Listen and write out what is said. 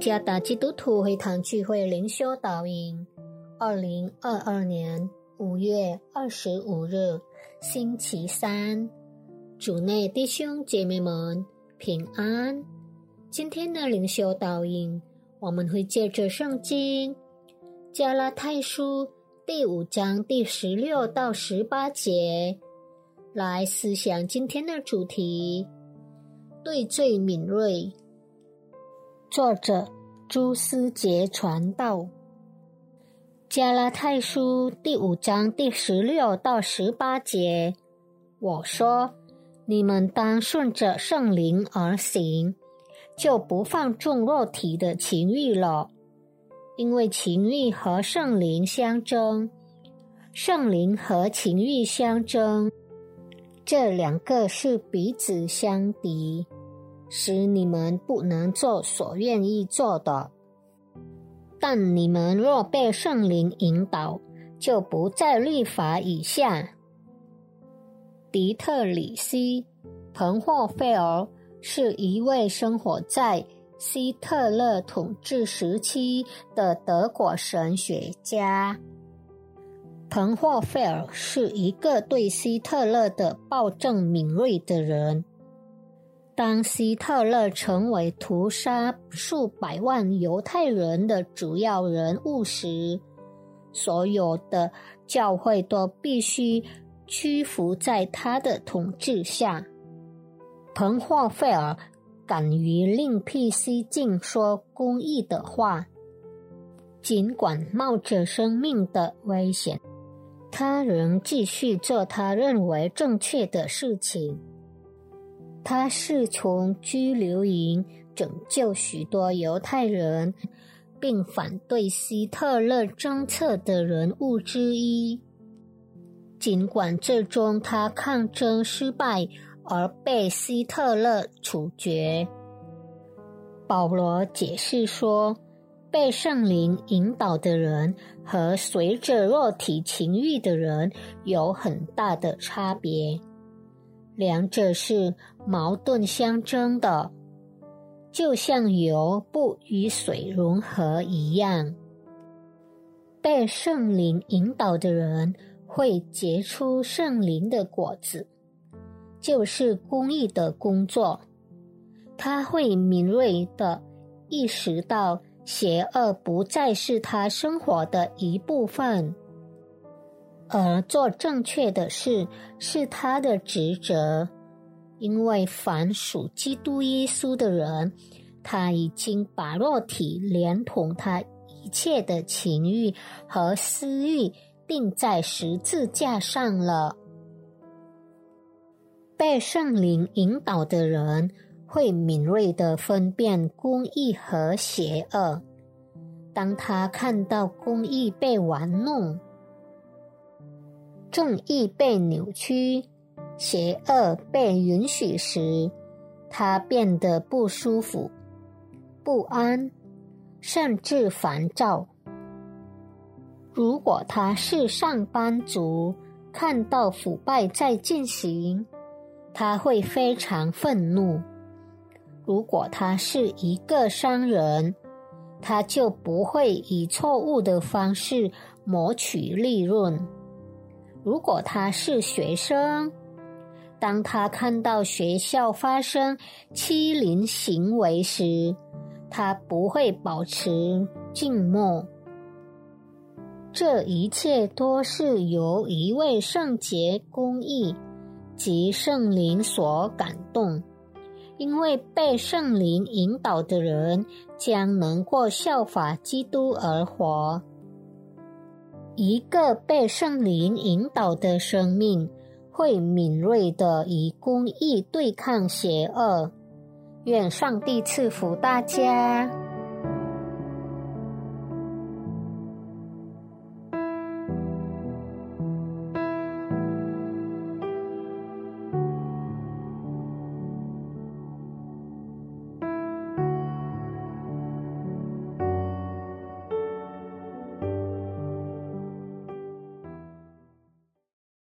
耶加达基督徒会堂聚会灵修导引，二零二二年五月二十五日，星期三，主内弟兄姐妹们平安。今天的灵修导引，我们会借着圣经加拉太书第五章第十六到十八节来思想今天的主题：对罪敏锐。作者朱思杰传道，加拉太书第五章第十六到十八节，我说：你们当顺着圣灵而行，就不放纵肉体的情欲了，因为情欲和圣灵相争，圣灵和情欲相争，这两个是彼此相敌。使你们不能做所愿意做的，但你们若被圣灵引导，就不在律法以下。迪特里希·彭霍费尔是一位生活在希特勒统治时期的德国神学家。彭霍费尔是一个对希特勒的暴政敏锐的人。当希特勒成为屠杀数百万犹太人的主要人物时，所有的教会都必须屈服在他的统治下。彭霍费尔敢于另辟蹊径说公义的话，尽管冒着生命的危险，他仍继续做他认为正确的事情。他是从拘留营拯救许多犹太人，并反对希特勒政策的人物之一。尽管最终他抗争失败而被希特勒处决，保罗解释说，被圣灵引导的人和随着肉体情欲的人有很大的差别。两者是矛盾相争的，就像油不与水融合一样。被圣灵引导的人会结出圣灵的果子，就是公益的工作。他会敏锐的意识到邪恶不再是他生活的一部分。而做正确的事是他的职责，因为凡属基督耶稣的人，他已经把肉体连同他一切的情欲和私欲钉在十字架上了。被圣灵引导的人会敏锐的分辨公义和邪恶，当他看到公义被玩弄。正义被扭曲，邪恶被允许时，他变得不舒服、不安，甚至烦躁。如果他是上班族，看到腐败在进行，他会非常愤怒；如果他是一个商人，他就不会以错误的方式谋取利润。如果他是学生，当他看到学校发生欺凌行为时，他不会保持静默。这一切都是由一位圣洁、公义及圣灵所感动，因为被圣灵引导的人将能过效法基督而活。一个被圣灵引导的生命，会敏锐地以公义对抗邪恶。愿上帝赐福大家。